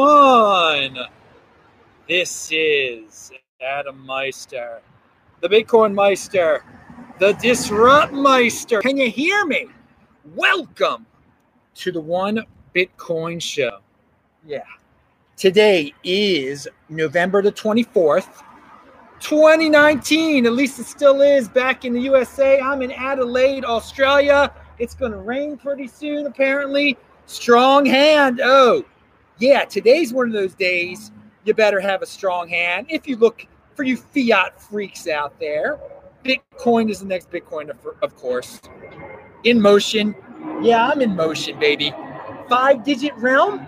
everyone. This is Adam Meister, the Bitcoin Meister, the Disrupt Meister. Can you hear me? Welcome to the One Bitcoin Show. Yeah. Today is November the 24th, 2019. At least it still is back in the USA. I'm in Adelaide, Australia. It's going to rain pretty soon, apparently. Strong hand. Oh, yeah, today's one of those days you better have a strong hand. If you look for you fiat freaks out there, Bitcoin is the next Bitcoin, of, course. In motion. Yeah, I'm in motion, baby. Five digit realm.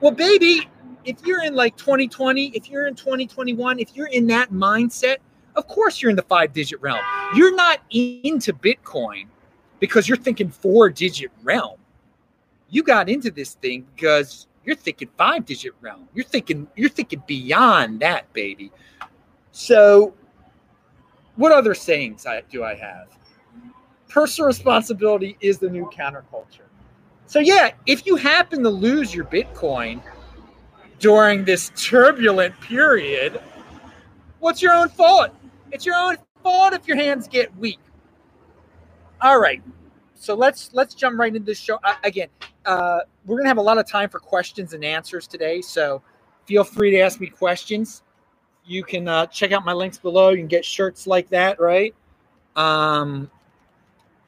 Well, baby, if you're in like 2020, if you're in 2021, if you're in that mindset, of course you're in the five digit realm. You're not into Bitcoin because you're thinking four digit realm. You got into this thing because you're thinking five digit realm. You're thinking you're thinking beyond that, baby. So, what other sayings do I have? Personal responsibility is the new counterculture. So yeah, if you happen to lose your Bitcoin during this turbulent period, what's your own fault? It's your own fault if your hands get weak. All right, so let's let's jump right into this show uh, again. Uh, we're gonna have a lot of time for questions and answers today, so feel free to ask me questions. You can uh, check out my links below. You can get shirts like that, right? Um,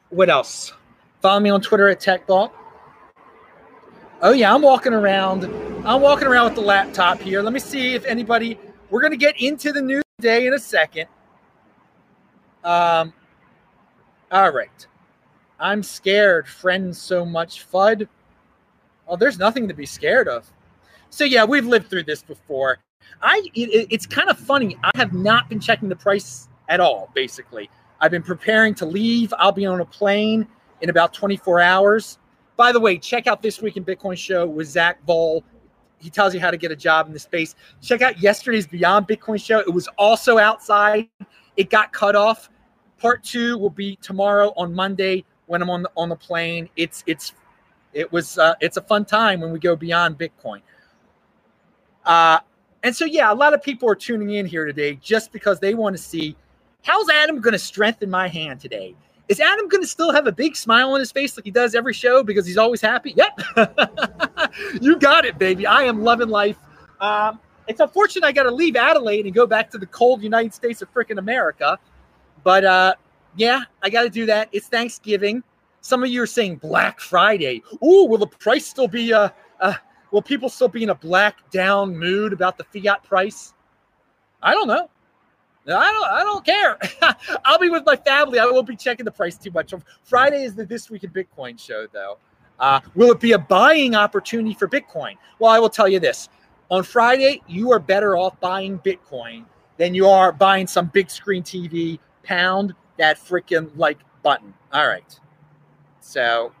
what else? Follow me on Twitter at TechBalt. Oh yeah, I'm walking around. I'm walking around with the laptop here. Let me see if anybody. We're gonna get into the new day in a second. Um. All right. I'm scared, friends. So much FUD. Oh, there's nothing to be scared of. So yeah, we've lived through this before. I it, it's kind of funny. I have not been checking the price at all. Basically, I've been preparing to leave. I'll be on a plane in about 24 hours. By the way, check out this week in Bitcoin show with Zach Vol. He tells you how to get a job in the space. Check out yesterday's Beyond Bitcoin show. It was also outside. It got cut off. Part two will be tomorrow on Monday when I'm on the on the plane. It's it's it was uh, it's a fun time when we go beyond Bitcoin. Uh, and so yeah, a lot of people are tuning in here today just because they want to see how's Adam going to strengthen my hand today. Is Adam going to still have a big smile on his face like he does every show because he's always happy? Yep, you got it, baby. I am loving life. Um, it's unfortunate I got to leave Adelaide and go back to the cold United States of freaking America, but uh, yeah, I got to do that. It's Thanksgiving. Some of you are saying Black Friday. Ooh, will the price still be uh, uh will people still be in a black down mood about the fiat price? I don't know. I don't I don't care. I'll be with my family. I won't be checking the price too much. Friday is the This Week in Bitcoin show, though. Uh, will it be a buying opportunity for Bitcoin? Well, I will tell you this. On Friday, you are better off buying Bitcoin than you are buying some big screen TV, pound, that freaking like button. All right. So,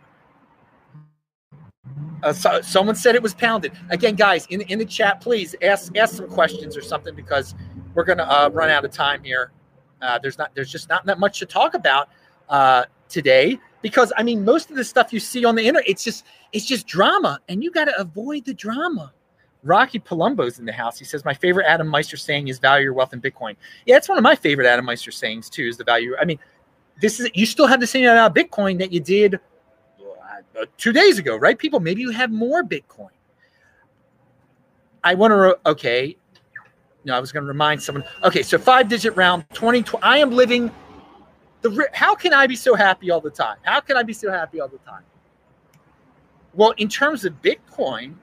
uh, so someone said it was pounded. Again, guys, in in the chat, please ask ask some questions or something because we're gonna uh, run out of time here. Uh, there's not there's just not that much to talk about uh, today because I mean most of the stuff you see on the internet it's just it's just drama and you got to avoid the drama. Rocky Palumbo's in the house. He says, My favorite Adam Meister saying is value your wealth in Bitcoin. Yeah, it's one of my favorite Adam Meister sayings too, is the value. I mean, this is you still have the same amount of Bitcoin that you did uh, two days ago, right? People, maybe you have more Bitcoin. I want to, okay. No, I was going to remind someone. Okay, so five digit round, 20, I am living the, how can I be so happy all the time? How can I be so happy all the time? Well, in terms of Bitcoin,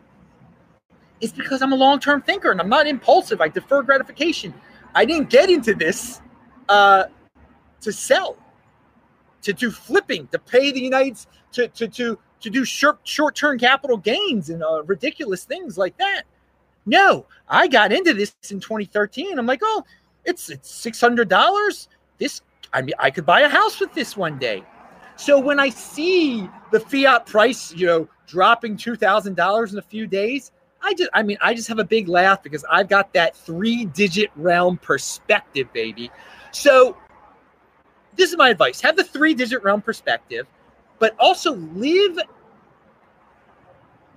is because I'm a long term thinker and I'm not impulsive. I defer gratification. I didn't get into this uh, to sell, to do flipping, to pay the United to to to to do short short term capital gains and uh, ridiculous things like that. No, I got into this in 2013. I'm like, oh, it's it's six hundred dollars. This, I mean, I could buy a house with this one day. So when I see the fiat price, you know, dropping two thousand dollars in a few days, I just, I mean, I just have a big laugh because I've got that three digit realm perspective, baby. So, this is my advice have the three digit realm perspective, but also live,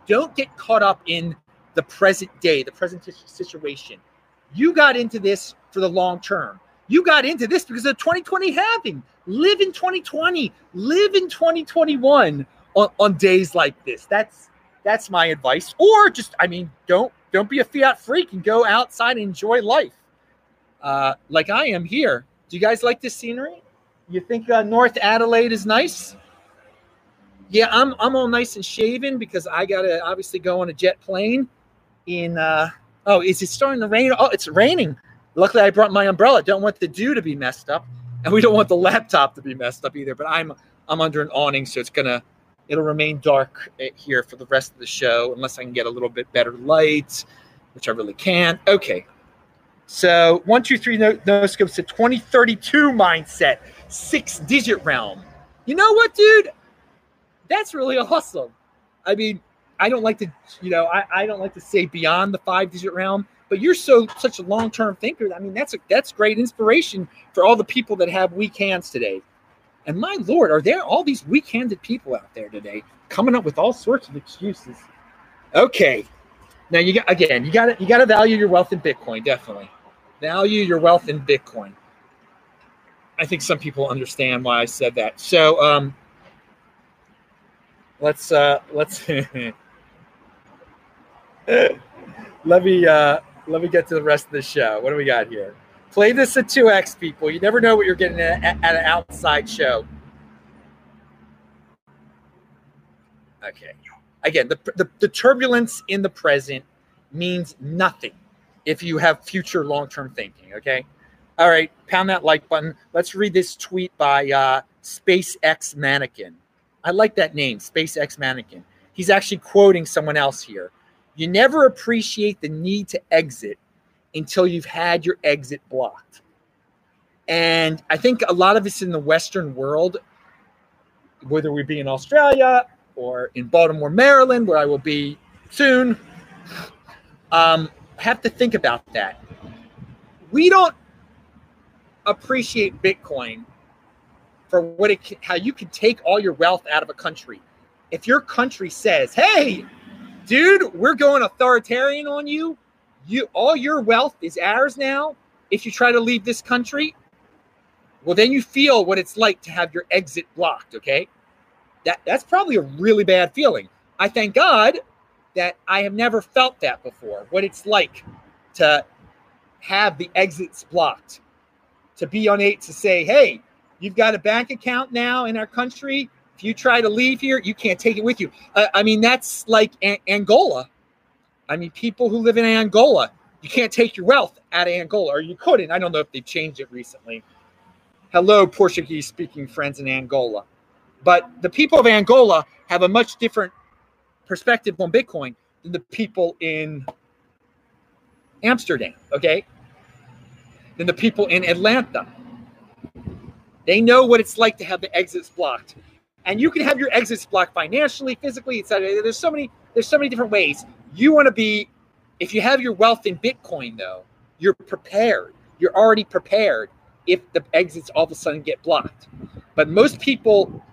don't get caught up in the present day, the present situation. You got into this for the long term. You got into this because of 2020 halving. Live in 2020, live in 2021 on, on days like this. That's that's my advice. Or just, I mean, don't don't be a fiat freak and go outside and enjoy life. Uh, like I am here. Do you guys like this scenery? You think uh, North Adelaide is nice? Yeah, I'm I'm all nice and shaven because I gotta obviously go on a jet plane. In uh, oh, is it starting to rain? Oh, it's raining. Luckily, I brought my umbrella. Don't want the dew to be messed up, and we don't want the laptop to be messed up either. But I'm I'm under an awning, so it's gonna it'll remain dark eh, here for the rest of the show unless I can get a little bit better light, which I really can't. Okay, so one two three no, no scopes to 2032 mindset, six digit realm. You know what, dude? That's really awesome. I mean, I don't like to, you know, I, I don't like to say beyond the five digit realm but you're so such a long-term thinker. I mean, that's a, that's great inspiration for all the people that have weak hands today. And my lord, are there all these weak-handed people out there today coming up with all sorts of excuses? Okay, now you got again, you got to you got to value your wealth in Bitcoin. Definitely value your wealth in Bitcoin. I think some people understand why I said that. So um, let's uh, let's let me uh, let me get to the rest of the show. What do we got here? Play this at 2x, people. You never know what you're getting at, at an outside show. Okay. Again, the, the, the turbulence in the present means nothing if you have future long term thinking. Okay. All right. Pound that like button. Let's read this tweet by uh, SpaceX Mannequin. I like that name, SpaceX Mannequin. He's actually quoting someone else here. You never appreciate the need to exit until you've had your exit blocked. And I think a lot of us in the Western world, whether we be in Australia or in Baltimore, Maryland, where I will be soon, um, have to think about that. We don't appreciate Bitcoin for what it can, how you can take all your wealth out of a country. If your country says, "Hey, dude, we're going authoritarian on you. You all your wealth is ours now. If you try to leave this country, well, then you feel what it's like to have your exit blocked. Okay, that that's probably a really bad feeling. I thank God that I have never felt that before. What it's like to have the exits blocked, to be unable to say, "Hey, you've got a bank account now in our country if you try to leave here, you can't take it with you. Uh, I mean, that's like Angola. I mean, people who live in Angola, you can't take your wealth out of Angola, or you couldn't. I don't know if they've changed it recently. Hello, Portuguese speaking friends in Angola. But the people of Angola have a much different perspective on Bitcoin than the people in Amsterdam, okay? Than the people in Atlanta. They know what it's like to have the exits blocked and you can have your exits blocked financially, physically, etc. There's so many there's so many different ways. You want to be if you have your wealth in Bitcoin though, you're prepared. You're already prepared if the exits all of a sudden get blocked. But most people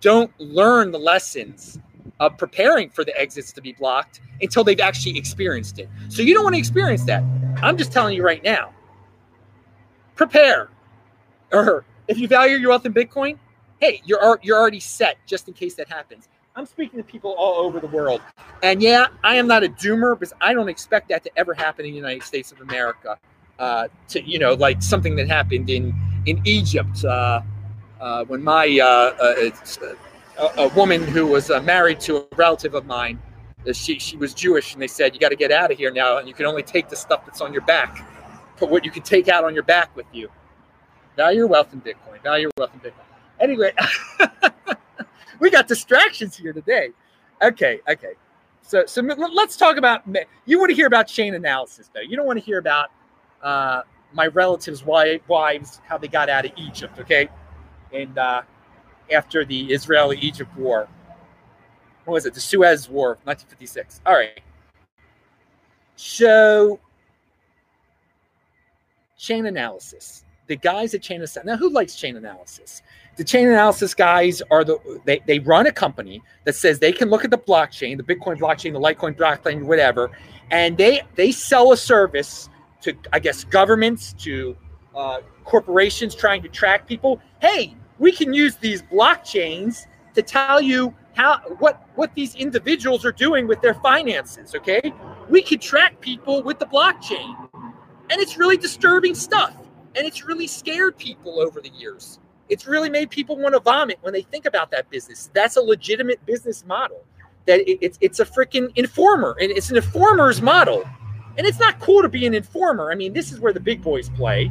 don't learn the lessons of preparing for the exits to be blocked until they've actually experienced it. So you don't want to experience that. I'm just telling you right now. Prepare. Or if you value your wealth in Bitcoin, hey, you're you're already set just in case that happens. I'm speaking to people all over the world, and yeah, I am not a doomer because I don't expect that to ever happen in the United States of America. Uh, to you know, like something that happened in in Egypt uh, uh, when my uh, uh, a, a, woman who was uh, married to a relative of mine, she she was Jewish, and they said you got to get out of here now, and you can only take the stuff that's on your back. Put what you can take out on your back with you. Value your wealth in Bitcoin. Value your wealth in Bitcoin. Anyway, we got distractions here today. Okay, okay. So, so let's talk about. You want to hear about Chainalysis, though. You don't want to hear about uh, my relatives' wives, how they got out of Egypt. Okay, and uh, after the Israeli-Egypt war, what was it? The Suez War, 1956. All right. So, Chainalysis. The guys at Chainalysis. Now, who likes Chainalysis? The Chainalysis guys are the they, they run a company that says they can look at the blockchain, the Bitcoin blockchain, the Litecoin blockchain, whatever, and they they sell a service to I guess governments to uh, corporations trying to track people. Hey, we can use these blockchains to tell you how what what these individuals are doing with their finances. Okay, we could track people with the blockchain, and it's really disturbing stuff and it's really scared people over the years. It's really made people want to vomit when they think about that business. That's a legitimate business model. That it, it's it's a freaking informer, and it's an informer's model. And it's not cool to be an informer. I mean, this is where the big boys play.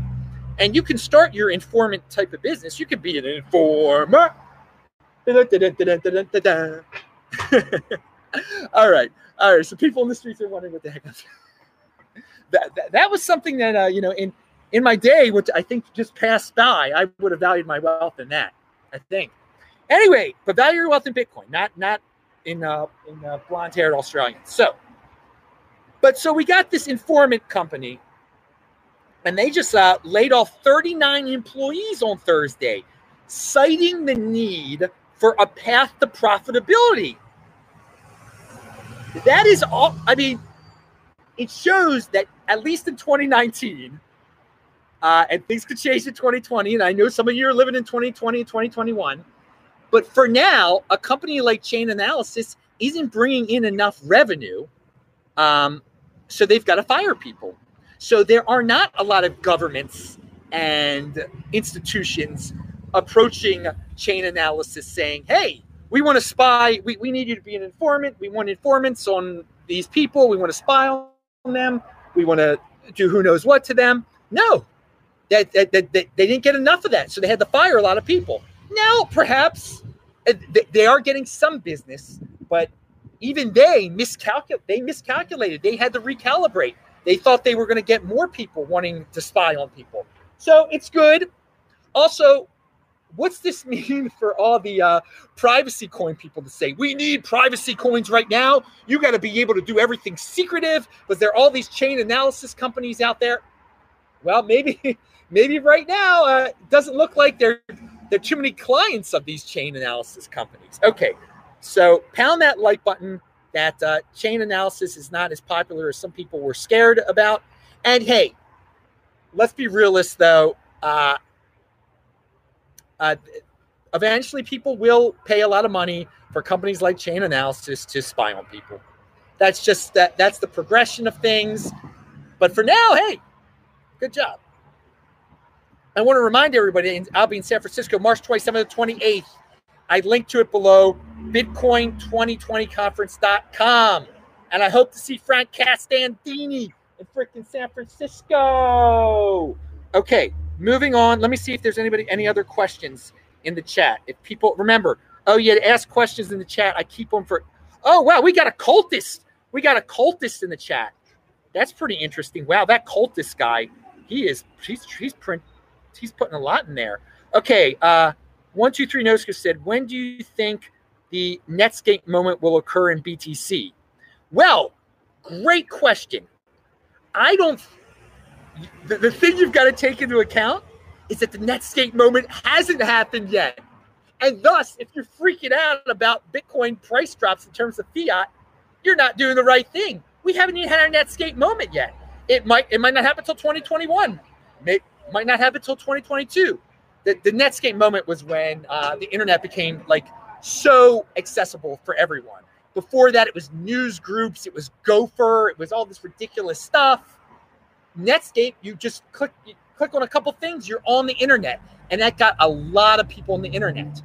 And you can start your informant type of business. You can be an informer. all right. All right. So people in the streets are wondering what the heck that, that, that was something that uh, you know in in my day, which I think just passed by, I would have valued my wealth in that. I think. Anyway, but value your wealth in Bitcoin, not not in uh, in uh, blonde-haired Australians. So, but so we got this informant company, and they just uh, laid off 39 employees on Thursday, citing the need for a path to profitability. That is all. I mean, it shows that at least in 2019, uh, and things could change in 2020. And I know some of you are living in 2020 and 2021. But for now, a company like Chainalysis isn't bringing in enough revenue. Um, so they've got to fire people. So there are not a lot of governments and institutions approaching Chainalysis saying, hey, we want to spy. We, we need you to be an informant. We want informants on these people. We want to spy on them. We want to do who knows what to them. No, that, that, that, that, they didn't get enough of that, so they had to fire a lot of people. Now, perhaps uh, they are getting some business, but even they miscalculate. They miscalculated. They had to recalibrate. They thought they were going to get more people wanting to spy on people. So it's good. Also, what's this mean for all the uh, privacy coin people to say we need privacy coins right now you got to be able to do everything secretive but there are all these chain analysis companies out there well maybe maybe right now uh, doesn't look like there there are too many clients of these chain analysis companies. Okay, so pound that like button. That uh, Chainalysis is not as popular as some people were scared about. And hey, let's be realists though. Uh, uh, eventually, people will pay a lot of money for companies like Chainalysis to spy on people. That's just that. That's the progression of things. But for now, hey, good job. I want to remind everybody, I'll be in San Francisco March 27th to 28th. I linked to it below, bitcoin2020conference.com. And I hope to see Frank Castandini in freaking San Francisco. Okay, moving on. Let me see if there's anybody, any other questions in the chat. If people remember, oh, yeah, ask questions in the chat. I keep them for, oh, wow, we got a cultist. We got a cultist in the chat. That's pretty interesting. Wow, that cultist guy, he is, he's, he's print, he's putting a lot in there. Okay, uh, one two three Noska said, when do you think the Netscape moment will occur in BTC? Well, great question. I don't. The, the thing you've got to take into account is that the Netscape moment hasn't happened yet. And thus, if you're freaking out about Bitcoin price drops in terms of fiat, you're not doing the right thing. We haven't even had our Netscape moment yet. It might it might not happen until 2021 might not have it till 2022. The, the Netscape moment was when uh, the internet became like so accessible for everyone. Before that, it was news groups, it was Gopher, it was all this ridiculous stuff. Netscape, you just click you click on a couple things, you're on the internet, and that got a lot of people on the internet.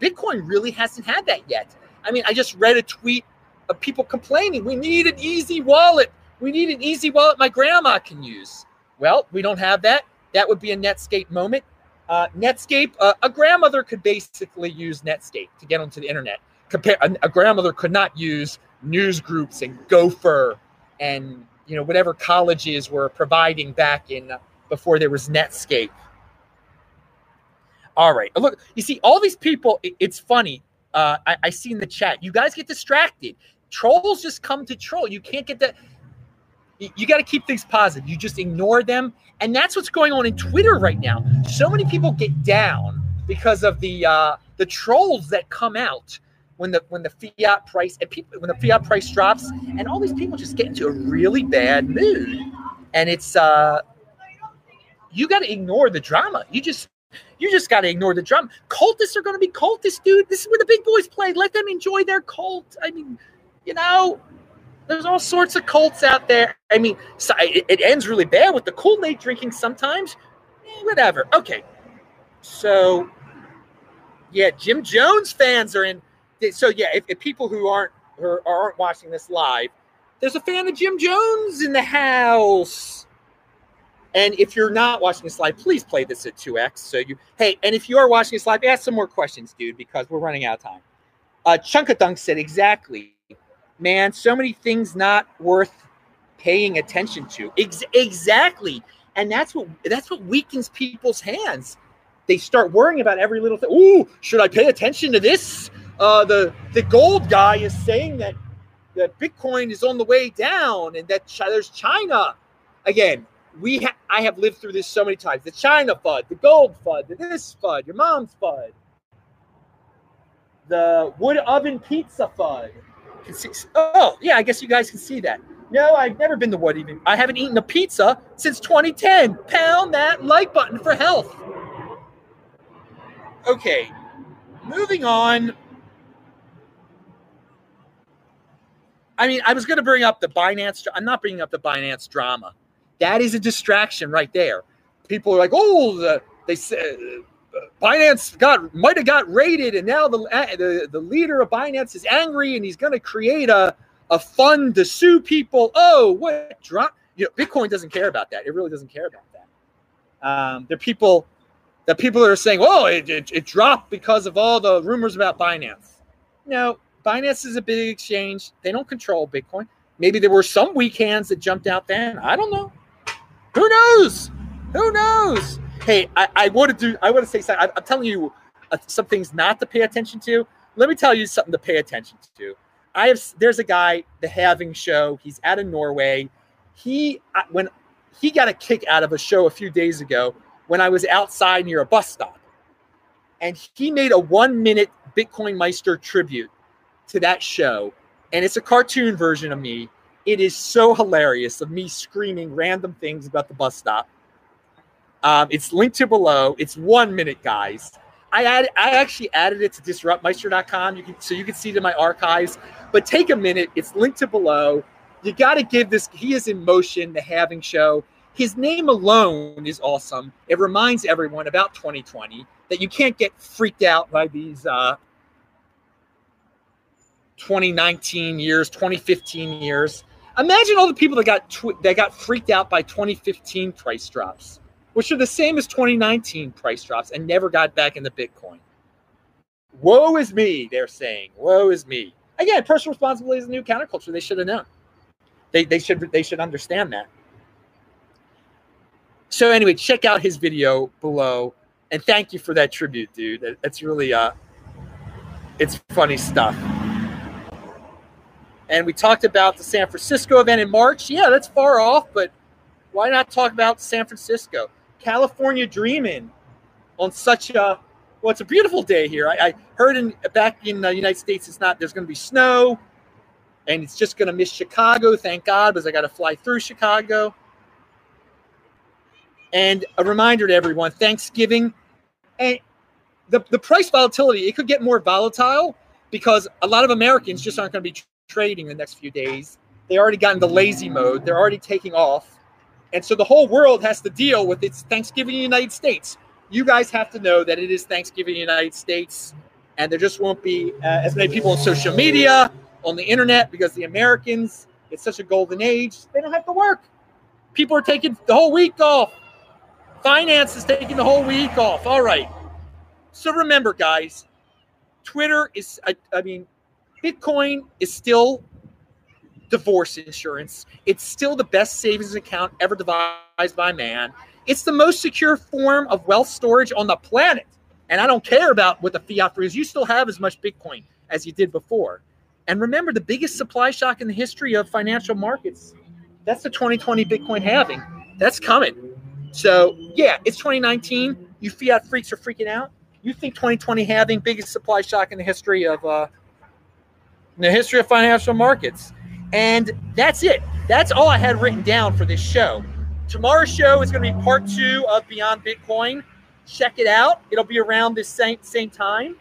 Bitcoin really hasn't had that yet. I mean, I just read a tweet of people complaining, we need an easy wallet. We need an easy wallet my grandma can use. Well, we don't have that. That would be a Netscape moment. Uh, Netscape, uh, a grandmother could basically use Netscape to get onto the internet. Compare a, a, grandmother could not use news groups and Gopher and you know whatever colleges were providing back in uh, before there was Netscape. All right, look, you see all these people. It, it's funny. Uh, I, I see in the chat, you guys get distracted. Trolls just come to troll. You can't get that You, got to keep things positive. You just ignore them, and that's what's going on in Twitter right now. So many people get down because of the uh, the trolls that come out when the when the fiat price and people when the fiat price drops, and all these people just get into a really bad mood, and it's uh, you got to ignore the drama. You just you just got to ignore the drama. Cultists are going to be cultists, dude. This is where the big boys play. Let them enjoy their cult. I mean, you know, there's all sorts of cults out there. I mean, so it, it ends really bad with the Kool Aid drinking sometimes. Eh, whatever. Okay. So, yeah, Jim Jones fans are in. So, yeah, if, if people who aren't who aren't watching this live, there's a fan of Jim Jones in the house. And if you're not watching this live, please play this at 2x. So you, hey, and if you are watching this live, ask some more questions, dude, because we're running out of time. Uh, Chunkadunk said exactly man, so many things not worth paying attention to. Ex- exactly. And that's what that's what weakens people's hands. They start worrying about every little thing. Ooh, should I pay attention to this? Uh, the the gold guy is saying that that Bitcoin is on the way down and that there's China. Again, we ha- I have lived through this so many times. The China FUD, the gold FUD, the this FUD, your mom's FUD, the wood oven pizza FUD can see. Oh, yeah, I guess you guys can see that. No, I've never been to what even. I haven't eaten a pizza since 2010. Pound that like button for health. Okay, moving on. I mean, I was going to bring up the Binance. I'm not bringing up the Binance drama. That is a distraction right there. People are like, oh, the, they said Binance got might have got raided, and now the, the the leader of Binance is angry, and he's going to create a a fund to sue people. Oh, what drop? You know, Bitcoin doesn't care about that. It really doesn't care about that. Um, there people that people are saying, "Oh, it, it, it dropped because of all the rumors about Binance." No, Binance is a big exchange. They don't control Bitcoin. Maybe there were some weak hands that jumped out then. I don't know. Who knows? Who knows? Hey, I, I want to do, I want to say something. I'm telling you uh, some things not to pay attention to. Let me tell you something to pay attention to. I have, there's a guy, the Halving Show. He's out of Norway. He, when he got a kick out of a show a few days ago when I was outside near a bus stop, and he made a one minute Bitcoin Meister tribute to that show. And it's a cartoon version of me. It is so hilarious of me screaming random things about the bus stop um, it's linked to below. It's one minute, guys. I add, I actually added it to disruptmeister.com. You can so you can see it in my archives. But take a minute. It's linked to below. You got to give this. He is in motion. The Halving Show. His name alone is awesome. It reminds everyone about 2020 that you can't get freaked out by these uh, 2019 years, 2015 years. Imagine all the people that got tw- that got freaked out by 2015 price drops which are the same as 2019 price drops and never got back into Bitcoin. Woe is me, they're saying. Woe is me. Again, personal responsibility is a new counterculture. They should have known. They, they should they should understand that. So anyway, check out his video below, and thank you for that tribute, dude. That's really uh, it's funny stuff. And we talked about the San Francisco event in March. Yeah, that's far off, but why not talk about San Francisco? California dreaming on such a well, it's a beautiful day here. I, I heard in back in the United States, it's not. There's going to be snow, and it's just going to miss Chicago. Thank God, because I got to fly through Chicago. And a reminder to everyone: Thanksgiving, and the the price volatility. It could get more volatile because a lot of Americans just aren't going to be trading the next few days. They already got into lazy mode. They're already taking off and so the whole world has to deal with its Thanksgiving in the United States. You guys have to know that it is Thanksgiving in the United States, and there just won't be uh, as many people on social media, on the internet, because the Americans, it's such a golden age, they don't have to work. People are taking the whole week off. Finance is taking the whole week off. All right. So remember, guys, Twitter is, I, I mean, Bitcoin is still divorce insurance. It's still the best savings account ever devised by man. It's the most secure form of wealth storage on the planet. And I don't care about what the fiat is. You still have as much Bitcoin as you did before. And remember, the biggest supply shock in the history of financial markets That's the 2020 Bitcoin halving. That's coming. So yeah, it's 2019. You fiat freaks are freaking out. You think 2020 halving biggest supply shock in the history of uh, in the history of financial markets. And that's it. That's all I had written down for this show. Tomorrow's show is going to be part two of Beyond Bitcoin. Check it out. It'll be around this same same time.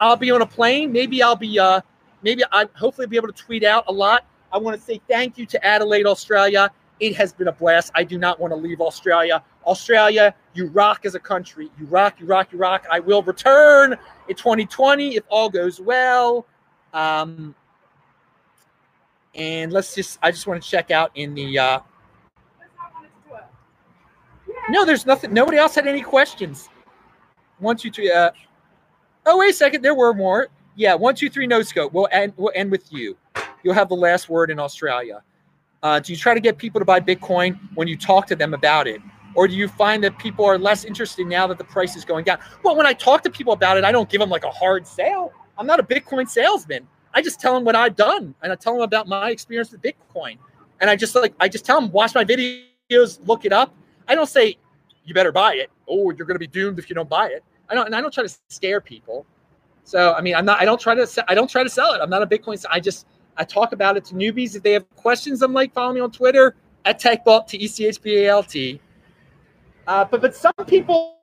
I'll be on a plane. Maybe I'll be uh maybe I hopefully be able to tweet out a lot. I want to say thank you to Adelaide, Australia. It has been a blast. I do not want to leave Australia. Australia, you rock as a country. You rock, you rock, you rock. I will return in 2020 if all goes well. Um, and let's just, I just want to check out in the. Uh, no, there's nothing. Nobody else had any questions. One, two, three. Uh, oh, wait a second. There were more. Yeah, one, two, three. No scope. We'll end. We'll end with you. You'll have the last word in Australia. Uh, do you try to get people to buy Bitcoin when you talk to them about it? Or do you find that people are less interested now that the price is going down? Well, when I talk to people about it, I don't give them like a hard sale. I'm not a Bitcoin salesman. I just tell them what I've done and I tell them about my experience with Bitcoin. And I just like, I just tell them, watch my videos, look it up. I don't say, you better buy it. Oh, you're going to be doomed if you don't buy it. I don't, and I don't try to scare people. So, I mean, I'm not, I don't try to, I don't try to sell it. I'm not a Bitcoin. I just, I talk about it to newbies. If they have questions, I'm like, follow me on Twitter at TechBalt, T E C H B A L T. Uh, but but some people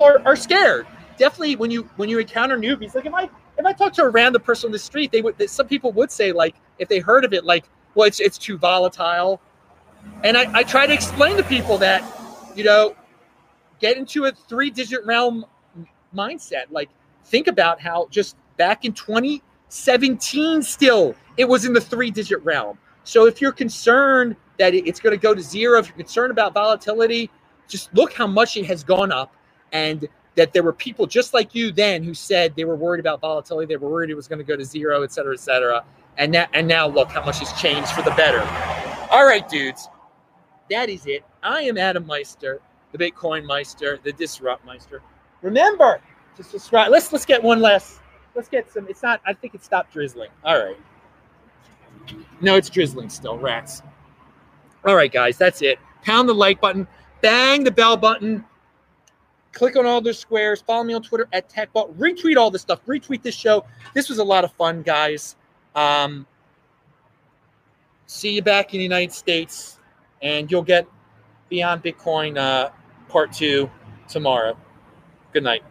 are, are scared. Definitely when you when you encounter newbies, like if I if I talk to a random person on the street, they would some people would say like if they heard of it, like, well, it's it's too volatile. And I, I try to explain to people that, you know, get into a three digit realm mindset. Like think about how just back in 2017 still it was in the three digit realm. So if you're concerned that it's going to go to zero, if you're concerned about volatility, just look how much it has gone up and that there were people just like you then who said they were worried about volatility, they were worried it was going to go to zero, et cetera, et cetera. And now, and now look how much has changed for the better. All right, dudes, that is it. I am Adam Meister, the Bitcoin Meister, the Disrupt Meister. Remember to subscribe. Let's let's get one last. Let's get some. It's not. I think it stopped drizzling. All right. No, it's drizzling still. Rats. All right, guys, that's it. Pound the like button bang the bell button, click on all those squares, follow me on Twitter at TechBalt. retweet all this stuff, retweet this show. This was a lot of fun, guys. Um, see you back in the United States, and you'll get Beyond Bitcoin uh, Part 2 tomorrow. Good night.